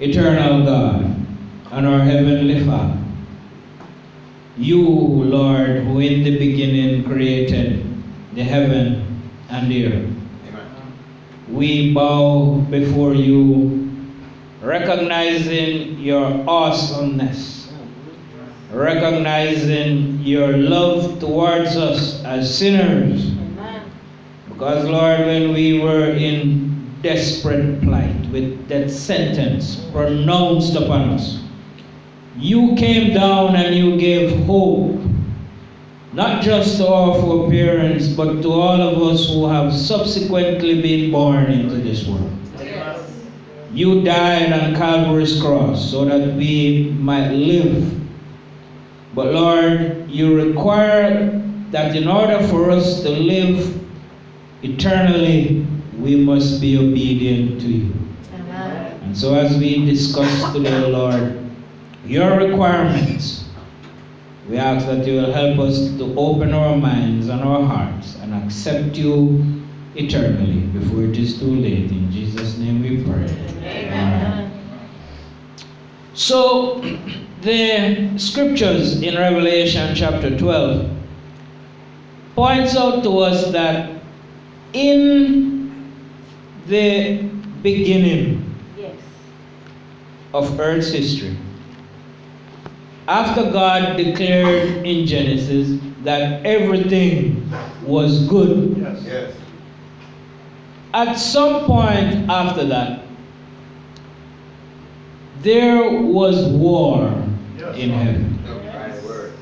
eternal God, and our Heavenly Father. You, Lord, who in the beginning created the heaven and the earth. We bow before you, recognizing your awesomeness, recognizing your love towards us as sinners. Because, Lord, when we were in desperate plight with that sentence pronounced upon us, you came down and you gave hope, not just to our foreparents, but to all of us who have subsequently been born into this world. You died on Calvary's cross so that we might live. But Lord, you require that in order for us to live eternally, we must be obedient to you. So, as we discuss today, Lord, your requirements, we ask that you will help us to open our minds and our hearts and accept you eternally before it is too late. In Jesus' name we pray. Amen. So, the scriptures in Revelation chapter 12 points out to us that in the beginning. Of Earth's history, after God declared in Genesis that everything was good, Yes. at some point after that, there was war Yes. in heaven. Right word.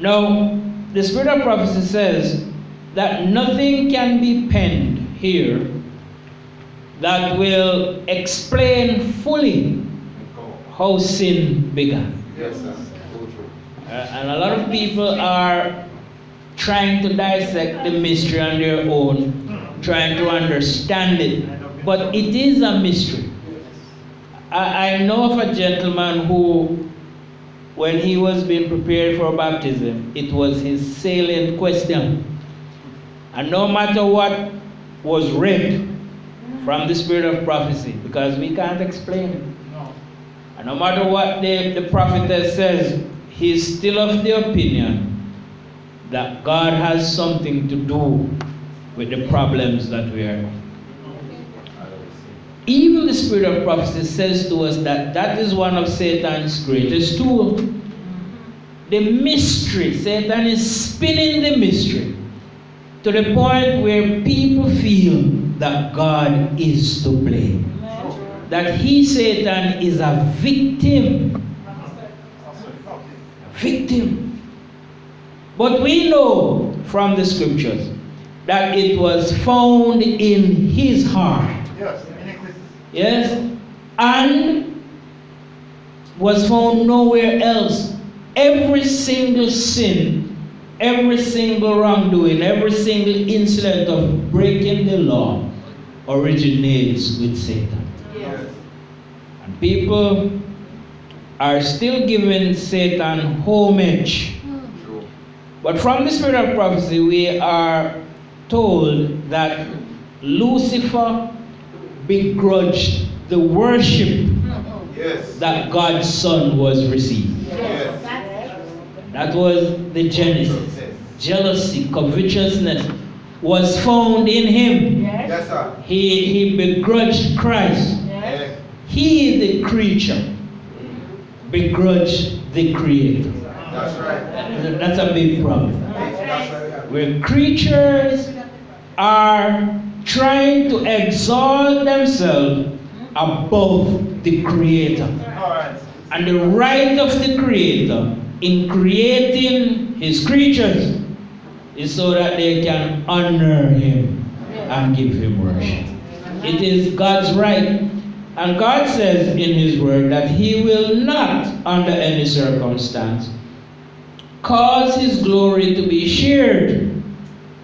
Now, the spirit of prophecy says that nothing can be penned here that will explain fully how sin began. Yes, sir. Uh, and a lot of people are trying to dissect the mystery on their own, trying to understand it. But it is a mystery. I, I know of a gentleman who, when he was being prepared for baptism, it was his salient question. And no matter what was read from the spirit of prophecy, because we can't explain it. And no matter what the, the prophetess says, he's still of the opinion that God has something to do with the problems that we are in. Even the spirit of prophecy says to us that that is one of Satan's greatest tools. The mystery, Satan is spinning the mystery to the point where people feel that God is to blame. That he, Satan, is a victim. Victim. But we know from the scriptures that it was found in his heart. Yes. Yes? And was found nowhere else. Every single sin, every single wrongdoing, every single incident of breaking the law originates with Satan. Yes. And people are still giving Satan homage. True. But from the spirit of prophecy, we are told that Lucifer begrudged the worship Yes. that God's Son was received. Yes. That was the Genesis. Jealousy, covetousness was found in him. Yes, sir. He, he begrudged Christ. Yes. He, the creature, begrudged the Creator. That's right. That's a big problem. Right. Where creatures are trying to exalt themselves above the Creator. Right. And the right of the Creator in creating His creatures is so that they can honor Him and give Him worship. It is God's right. And God says in His Word that He will not, under any circumstance, cause His glory to be shared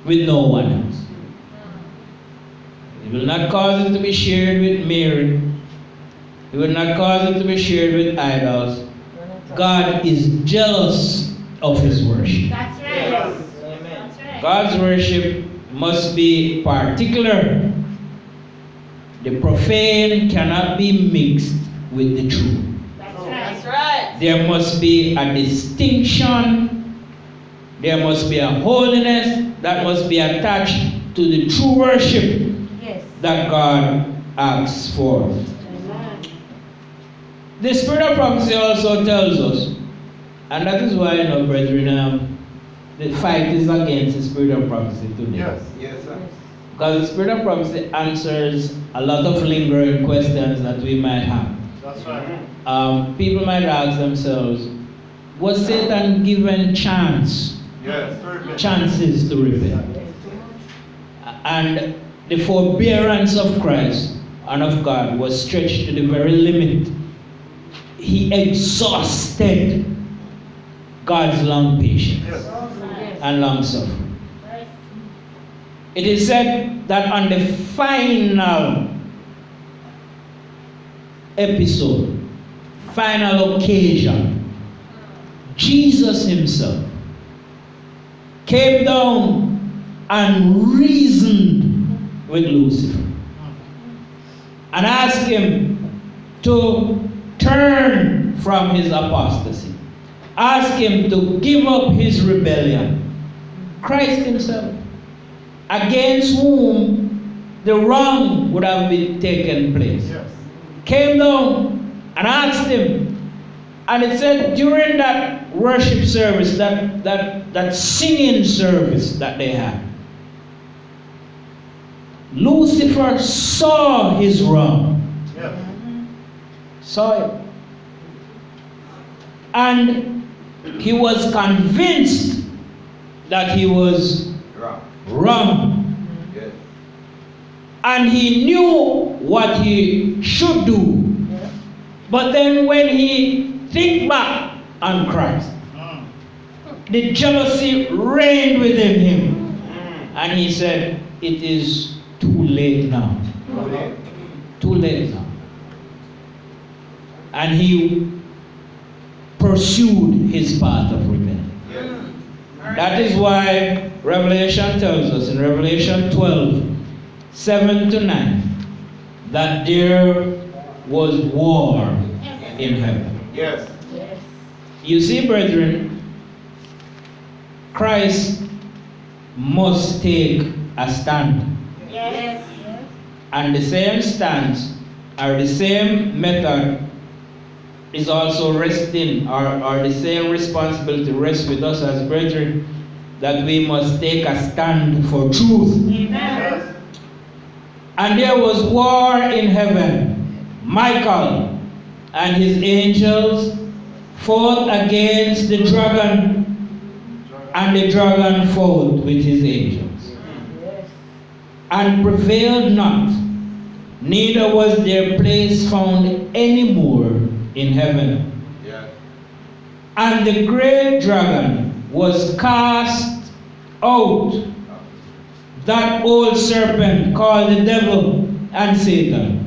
with no one else. He will not cause it to be shared with Mary. He will not cause it to be shared with idols. God is jealous of His worship. That's right. That's right. God's worship must be particular. the profane cannot be mixed with the true. That's right. There must be a distinction, there must be a holiness that must be attached to the true worship Yes. that God asks for. Amen. The spirit of prophecy also tells us, and that is why, you know, brethren, um, the fight is against the spirit of prophecy today. Yes. Yes, sir. Because the spirit of prophecy answers a lot of lingering questions that we might have. That's right. Um, people might ask themselves, was Satan given chance, Yes. Chances to repent? And the forbearance of Christ and of God was stretched to the very limit. He exhausted God's long patience Yes. And long suffering. It is said that on the final episode, final occasion, Jesus Himself came down and reasoned with Lucifer and asked him to turn from his apostasy, ask him to give up his rebellion. Christ Himself, against whom the wrong would have been taken place Yes. came down and asked him. And it said during that worship service, that, that, that singing service that they had, Lucifer saw his wrong, Yes. saw it. And he was convinced that he was Wrong. wrong. And he knew what he should do. But then when he think back on Christ, the jealousy reigned within him. And he said, It is too late now. Too late now. And he pursued his path of rebellion. Yes. That is why Revelation tells us in Revelation 12 7 to 9 that there was war in heaven. Yes. Yes. You see, brethren, Christ must take a stand. Yes. And the same stance or the same method is also resting, or, or the same responsibility rests with us as brethren that we must take a stand for truth. Yes. And there was war in heaven. Michael and his angels fought against the dragon, and the dragon fought with his angels, and prevailed not. Neither was their place found any more in heaven. Yes. And the great dragon was cast out, that old serpent called the devil and Satan,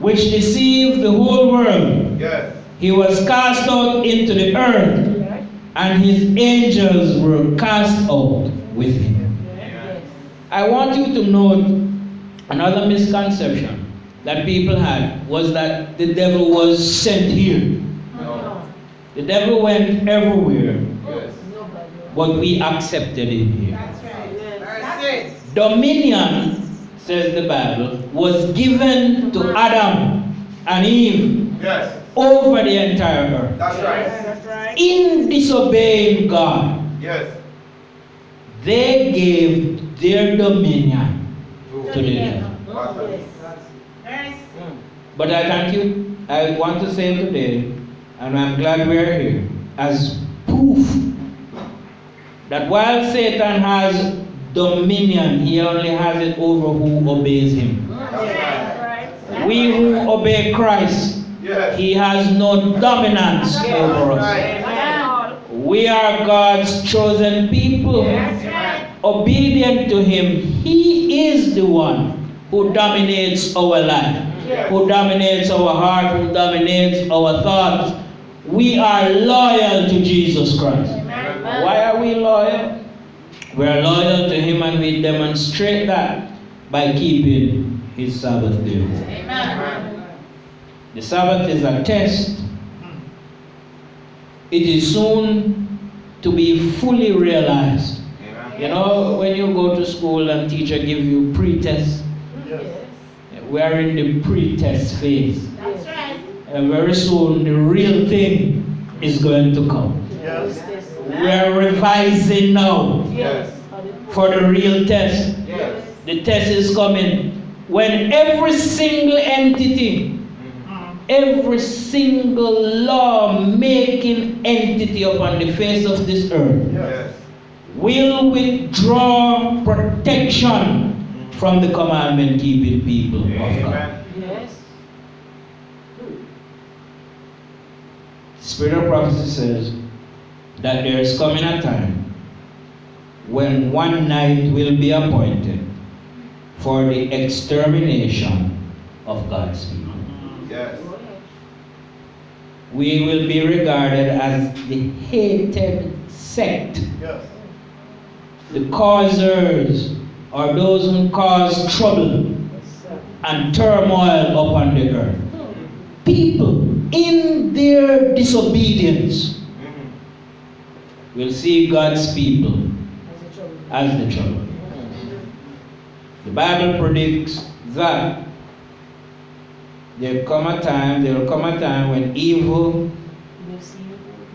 which deceived the whole world. Yes. He was cast out into the earth, and his angels were cast out with him. Yes. I want you to note another misconception that people had was that the devil was sent here. No. The devil went everywhere, Yes. But we accepted him here. That's Yes. Dominion, says the Bible, was given to Adam and Eve Yes. over the entire earth. That's right. That's right. In disobeying God, Yes. they gave their dominion to the devil. Yes. But I thank you. I want to say today, and I'm glad we are here, as proof that while Satan has dominion, he only has it over who obeys him. Right. We who obey Christ, Yes. he has no dominance over us. Amen. We are God's chosen people, obedient to him. He is the one who dominates our life, who dominates our heart, who dominates our thoughts. We are loyal to Jesus Christ. Amen. Why are we loyal? We are loyal to Him and we demonstrate that by keeping his Sabbath day. Amen. The Sabbath is a test. It is soon to be fully realized. Amen. You know, when you go to school and teacher give you pre-test. We are in the pre-test phase. That's right. And very soon the real thing is going to come. Yes. We are revising now Yes. for the real test. Yes. The test is coming when every single entity, Mhm. every single law making entity upon the face of this earth Yes. will withdraw protection from the commandment keeping people of God. Amen. Yes. Spirit of prophecy says that there is coming a time when one night will be appointed for the extermination of God's people. Yes. We will be regarded as the hated sect, Yes. the causers, or those who cause trouble and turmoil upon the earth. People in their disobedience will see God's people as the trouble. The Bible predicts that there come a time, there will come a time when evil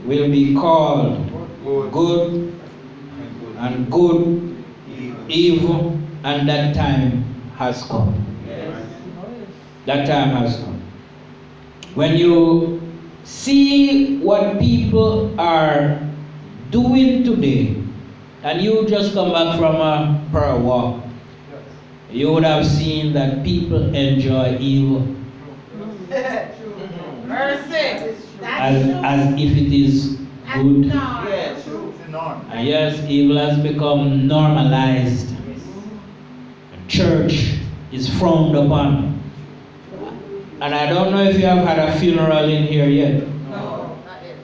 will be called good And good. And Evil. evil, and that time has come. Amen. That time has come. When you see what people are doing today, and you just come back from a prayer walk, Yes. you would have seen that people enjoy evil Mercy. That's as, as if it is good. No. Yes. It's the norm. And yes, evil has become normalized. Church is frowned upon. And I don't know if you have had a funeral in here yet, No. Not yet.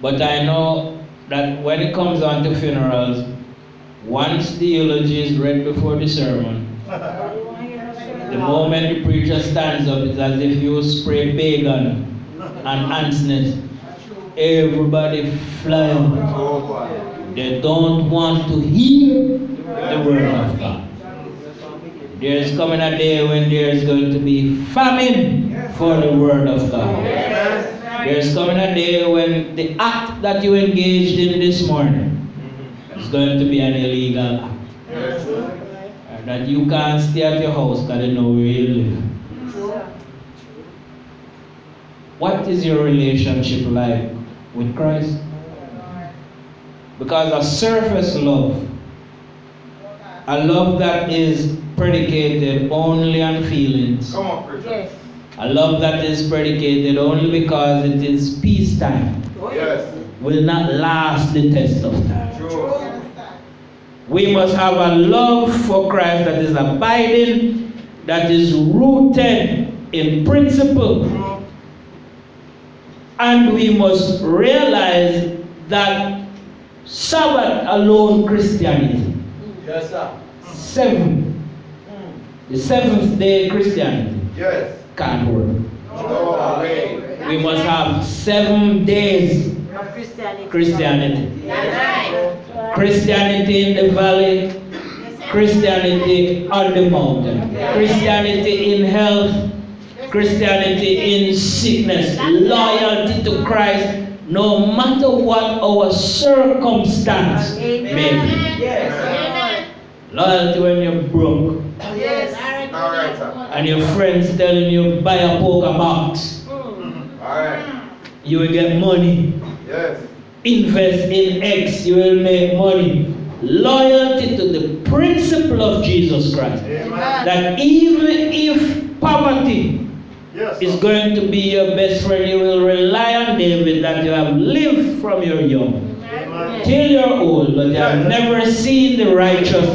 but I know that when it comes on to funerals, once the eulogy is read before the sermon, the moment the preacher stands up, it's as if you spray Baygon and ants nest. Everybody fly up. Oh. They don't want to hear the word of God. There's coming a day when there's going to be famine for the word of God. There's coming a day when the act that you engaged in this morning is going to be an illegal act. And that you can't stay at your house because they know where you live. What is your relationship like with Christ? Because a surface love, a love that is predicated only on feelings, Come on, preacher. a love that is predicated only because it is peacetime, oh, Yes. will not last the test of time. True. We must have a love for Christ that is abiding, that is rooted in principle. And we must realize that Sabbath alone Christianity, Yes, sir. seven, the seventh day Christianity Yes. can't work. No way. We must have seven days Of Christianity. Christianity. That's right. Christianity in the valley, Christianity on the mountain, Christianity in health, Christianity in sickness, loyalty to Christ, no matter what our circumstance may be. Amen. Loyalty when you're broke Yes. All right, sir. and your friends telling you buy a poker box, All right. you will get money. Yes. Invest in X, you will make money. Loyalty to the principle of Jesus Christ. Amen. That even if poverty Yes. is going to be your best friend, you will rely on David that you have lived from your young Amen. till you're old, but you have never seen the righteous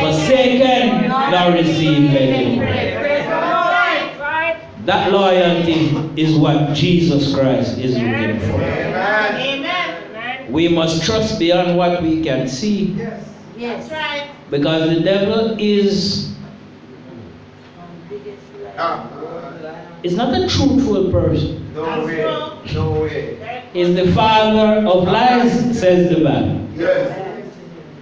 forsaken nor receive any bread. Praise the Lord. Right. That loyalty is what Jesus Christ is looking for. Amen. Amen. We must trust beyond what we can see Yes. right. because the devil is Ah, is not a truthful person. no way. No way. Is the father of lies, says the Bible. Yes.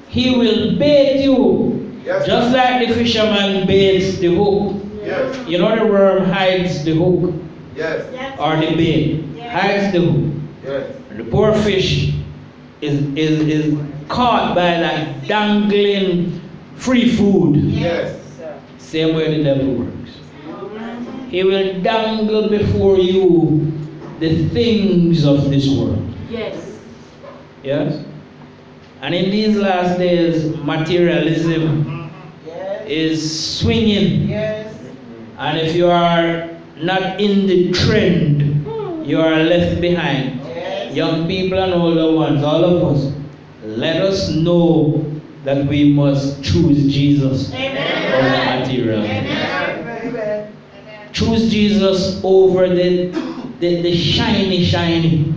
He will bait you Yes. just like the fisherman baits the hook. Yes. You know the worm hides the hook Yes. or the bait hides the hook. Yes. And the poor fish is, is, is caught by that dangling free food. Yes. Same way the devil works. He will dangle before you the things of this world. Yes. Yes? And in these last days, materialism is swinging. Yes. And if you are not in the trend, you are left behind. Yes. Young people and older ones, all of us, let us know that we must choose Jesus Amen. over material. Amen. Choose Jesus over the, the, the shiny, shiny,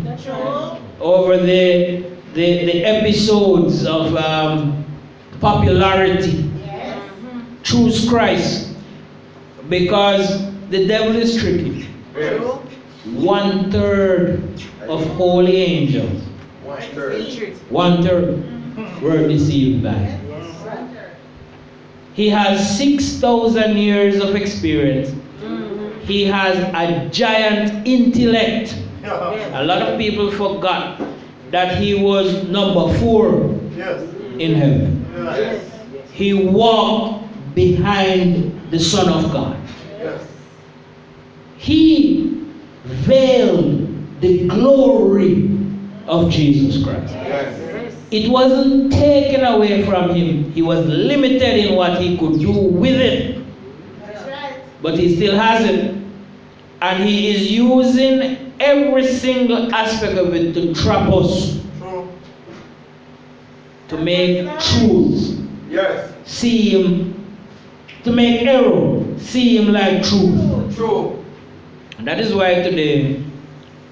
over the, the, the episodes of um, popularity. Yes. Choose Christ because the devil is tricky. Yes. One third of holy angels, One third. one third were deceived by. He has 6,000 years of experience. He has a giant intellect. A lot of people forgot that he was number four Yes. in heaven. Yes. He walked behind the Son of God. Yes. He veiled the glory of Jesus Christ. It wasn't taken away from him. He was limited in what he could do with it, right. but he still has it. And he is using every single aspect of it to trap us, True. to make truth Yes. seem, to make error seem like truth. True. And that is why today,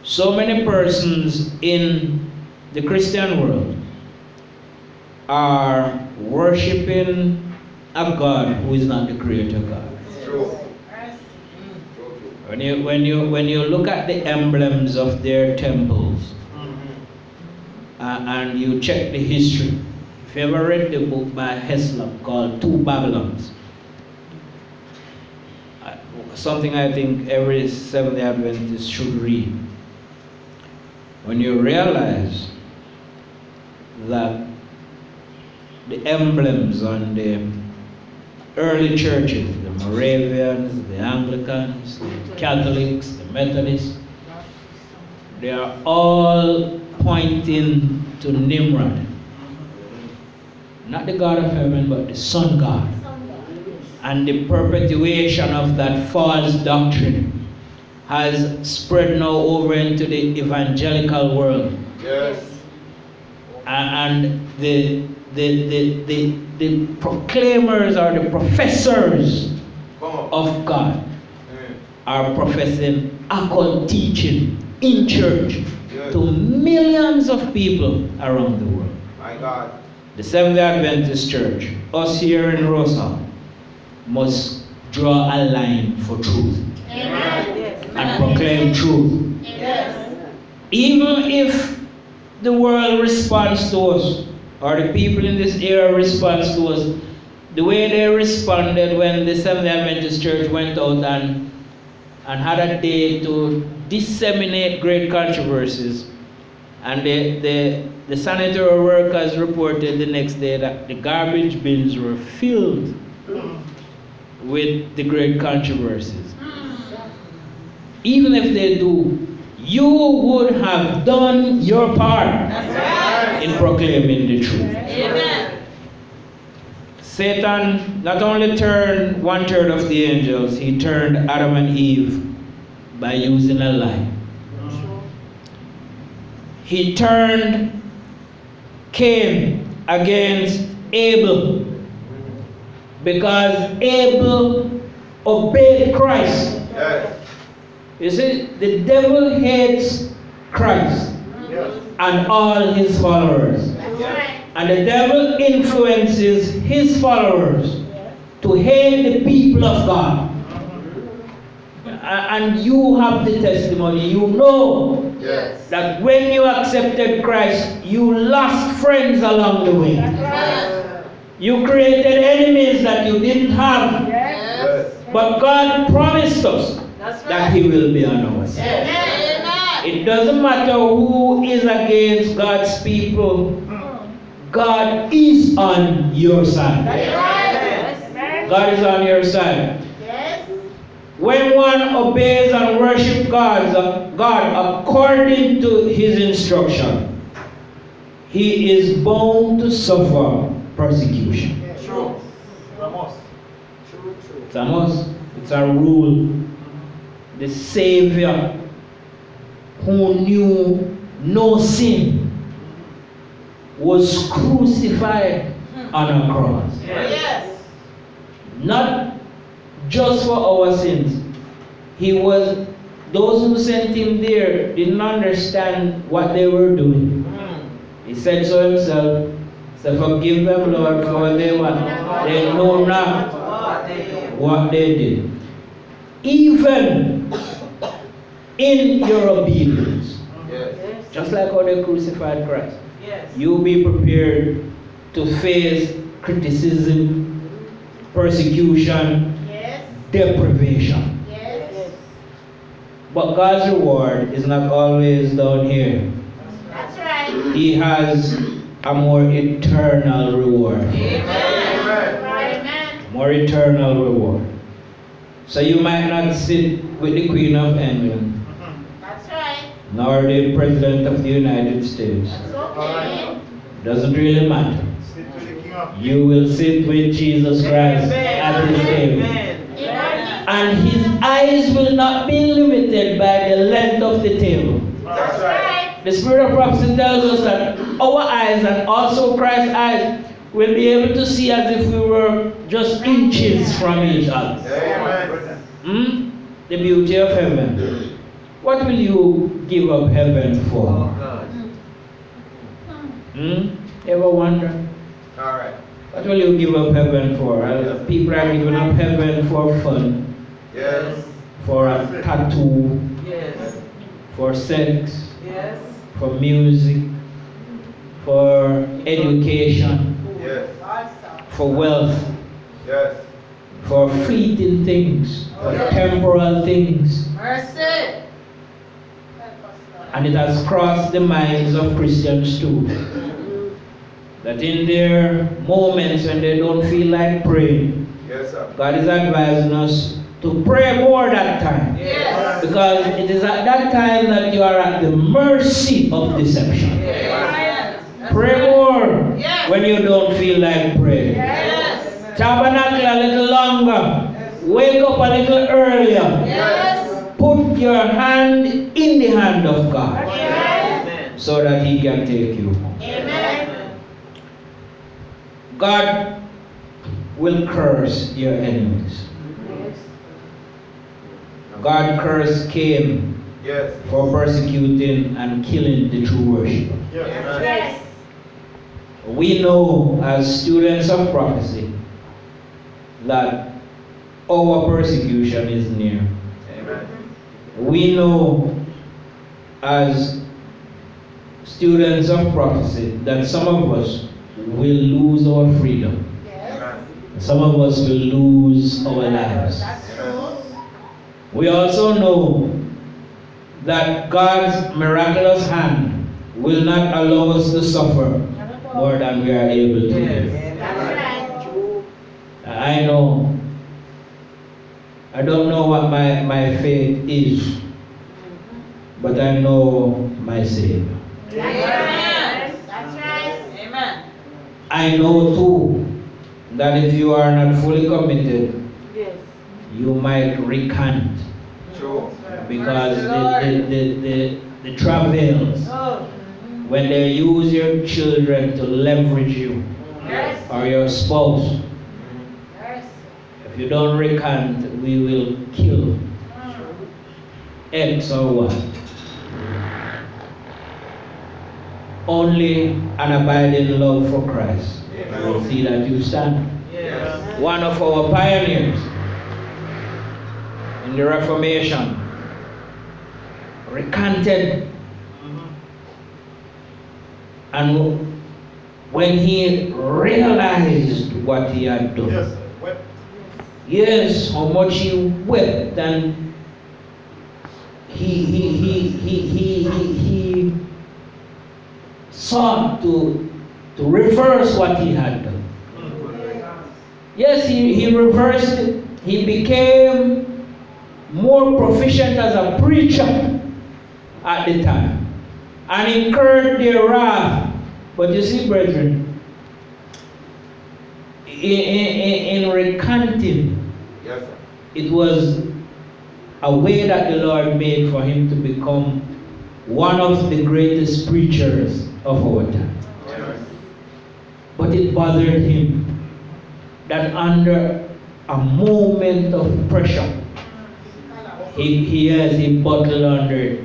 so many persons in the Christian world are worshiping a God who is not the creator God. True. When you, when, you, when you look at the emblems of their temples uh, and you check the history, if you ever read the book by Hislop called Two Babylons, uh, something I think every Seventh day Adventist should read. When you realize that the emblems on the early churches, the Moravians, the Anglicans, the Catholics, the Methodists, they are all pointing to Nimrod. Not the God of heaven, but the Sun God. And the perpetuation of that false doctrine has spread now over into the evangelical world. Yes. And, the, the, the, the, the proclaimers or the professors. Of God are professing occult teaching in church Yes. to millions of people around the world. My God. The Seventh day Adventist Church, us here in Rosehall, must draw a line for truth Amen. and proclaim truth. Yes. Even if the world responds to us, or the people in this era responds to us, the way they responded when the Seventh Adventist Church went out and, and had a day to disseminate great controversies, and the, the, the sanitary workers reported the next day that the garbage bins were filled with the great controversies. Even if they do, you would have done your part That's in proclaiming the truth. Amen. Satan not only turned one third of the angels, he turned Adam and Eve by using a lie. He turned Cain against Abel because Abel obeyed Christ. Yes. You see, the devil hates Christ Yes. and all his followers. Right. And the devil influences his followers to hate the people of God. and you have the testimony, you know Yes. that when you accepted Christ, you lost friends along the way. Yes. You created enemies that you didn't have. Yes. But God promised us That's that. He will be on our side. Amen. It doesn't matter who is against God's people, God is on your side. That's right. Yes. God is on your side. Yes. When one obeys and worships God, God according to His instruction, he is bound to suffer persecution. True. It's a must. It's a rule. The Savior who knew no sin was crucified on a cross. Yes. Not just for our sins. He was, those who sent him there didn't understand what they were doing. He said so himself. So forgive them, Lord, for they what they know not what they did. Even in your obedience, Yes. Yes. just like how they crucified Christ, Yes. You be prepared to face criticism, persecution, Yes. deprivation. Yes. But God's reward is not always down here. That's right. He has a more eternal reward. Amen. More eternal reward. So you might not sit with the Queen of England, the President of the United States. Okay. Doesn't really matter. You will sit with Jesus Christ at his table. And his eyes will not be limited by the length of the table. The spirit of prophecy tells us that our eyes and also Christ's eyes will be able to see as if we were just inches from each other. Hmm? The beauty of heaven. What will you give up heaven for? Hmm? Ever wonder? All right. What will you give up heaven for? Uh, People are giving up heaven for fun, Yes. for a tattoo, Yes. for sex, Yes. for music, for education, Yes. for wealth, Yes. for fleeting things, for temporal things. Mercy. And it has crossed the minds of Christians too. That in their moments when they don't feel like praying, Yes, sir. God is advising us to pray more that time. Yes. Because it is at that time that you are at the mercy of deception. Amen. Pray more Yes. when you don't feel like praying. Yes. Tabernacle a little longer. Wake up a little earlier. Put your hand in the hand of God Amen. so that He can take you. Amen. God will curse your enemies. God cursed Cain Yes. for persecuting and killing the true worshiper. Yes. We know as students of prophecy that our persecution is near. We know as students of prophecy that some of us will lose our freedom. Yes. Some of us will lose our lives. We also know that God's miraculous hand will not allow us to suffer more than we are able to. Right. I know. I don't know what my, my faith is, but I know my Savior. Amen. That's right. Amen. I know too that if you are not fully committed, Yes. you might recant True. because the, the, the, the, the travails, Oh. when they use your children to leverage you Yes. or your spouse, Yes. if you don't recant, we will kill X or Y. Only an abiding love for Christ will see that you stand. Yes. One of our pioneers, in the Reformation recanted. Mm-hmm. And when he realized what he had done, Yes. Wept. yes, how much he wept and he he he he he he, he sought to to reverse what he had done. Yes, he, he reversed it. He became more proficient as a preacher at the time and incurred their wrath. But you see, brethren, in, in, in recanting, Yes, sir. it was a way that the Lord made for him to become one of the greatest preachers of our time. Yes. But it bothered him that under a moment of pressure, he, he has he bottled under it.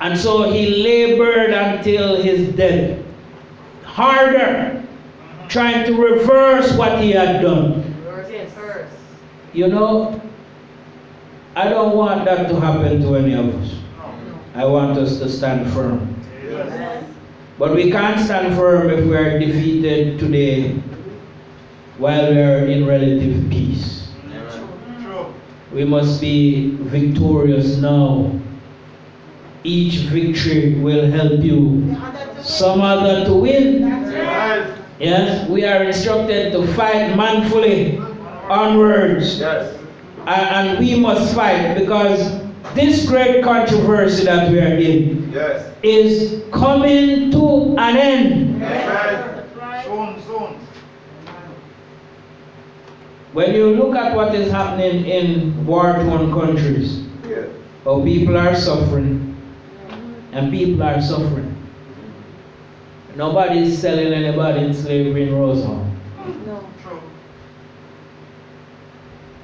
And so he labored until his death, harder, trying to reverse what he had done. Yes. You know, I don't want that to happen to any of us. I want us to stand firm. But we can't stand firm if we are defeated today while we are in relative peace. We must be victorious now. Each victory will help you, some other to win. Yes, we are instructed to fight manfully onwards. Yes. And, and we must fight because this great controversy that we are in Yes. is coming to an end. Amen. Soon, soon. When you look at what is happening in war-torn countries, Yes. how people are suffering, and people are suffering. Nobody is selling anybody in slavery in Rosehall. True.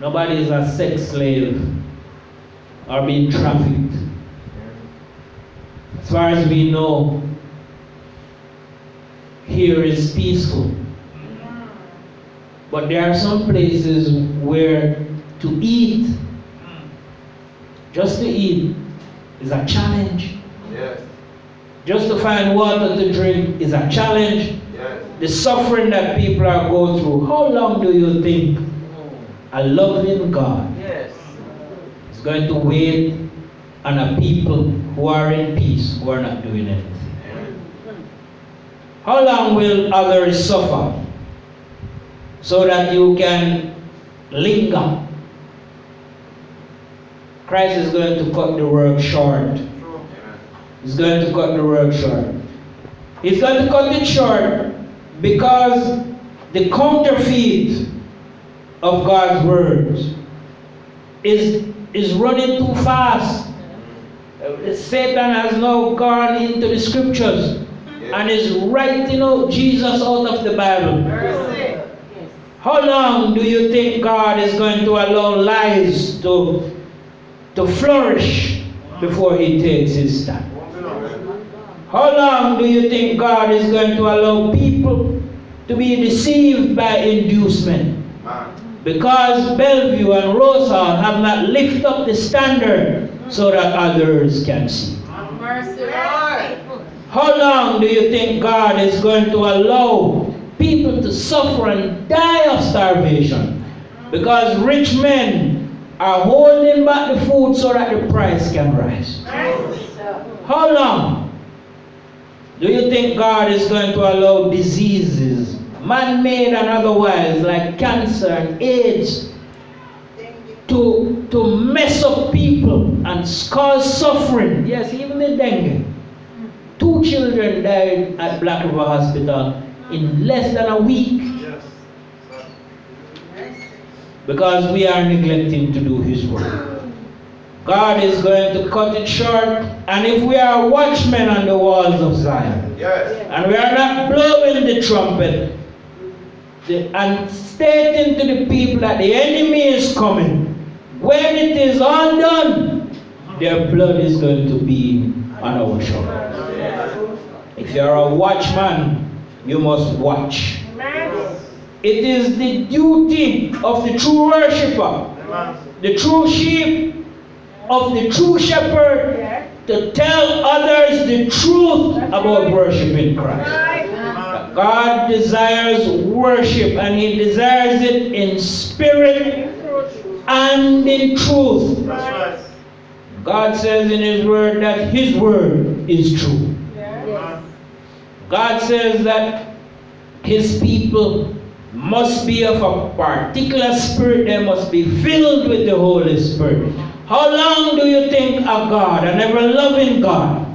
Nobody is a sex slave or being trafficked. As far as we know, here is peaceful. But there are some places where to eat, just to eat, is a challenge. Yes. Just to find water to drink is a challenge. Yes. The suffering that people are going through, how long do you think a loving God Yes. is going to wait on a people who are in peace, who are not doing anything? Amen. How long will others suffer so that you can linger? Christ is going to cut the work short. He's going to cut the work short. He's going to cut it short because the counterfeit of God's words is, is running too fast. Uh, Satan has now gone into the scriptures and is writing out Jesus out of the Bible. How long do you think God is going to allow lies to, to flourish before he takes his stand? Won't be long. How long do you think God is going to allow people to be deceived by inducement? Because Bellevue and Rosehall have not lifted up the standard so that others can see. How long do you think God is going to allow people to suffer and die of starvation? Because rich men are holding back the food so that the price can rise. How long do you think God is going to allow diseases, man made and otherwise, like cancer and AIDS, to, to mess up people and cause suffering? Yes, even the dengue. Two children died at Black River Hospital in less than a week Yes. Because we are neglecting to do His work. God is going to cut it short, and if we are watchmen on the walls of Zion, Yes. and we are not blowing the trumpet and stating to the people that the enemy is coming, when it is all done, their blood is going to be on our shoulders. If you are a watchman, you must watch. It is the duty of the true worshiper, the true sheep, of the true shepherd to tell others the truth about worshiping Christ. God desires worship and He desires it in spirit and in truth. Right. God says in His Word that His Word is true. God says that His people must be of a particular spirit, they must be filled with the Holy Spirit. How long do you think a God, an ever loving God,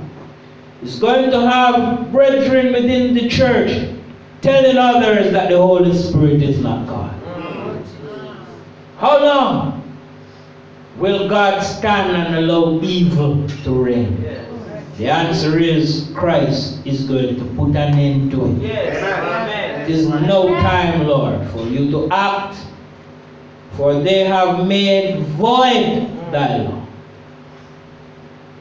is going to have brethren within the church telling others that the Holy Spirit is not God? How long will God stand and allow evil to reign? The answer is Christ is going to put an end to it. Amen. It is no time, Lord, for you to act, for they have made void thy law.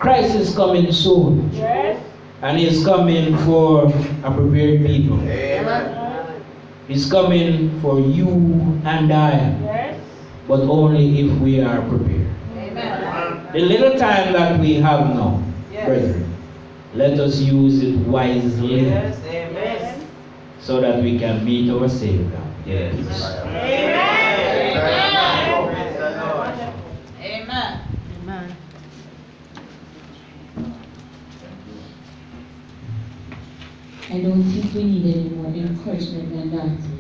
Christ is coming soon, Yes. And He's coming for a prepared people. Amen. He's coming for you and I, Yes. but only if we are prepared. Amen. The little time that we have now, brethren, let us use it wisely Amen. so that we can meet our Savior. Yes. Amen. Amen. I don't think we need any more encouragement than that.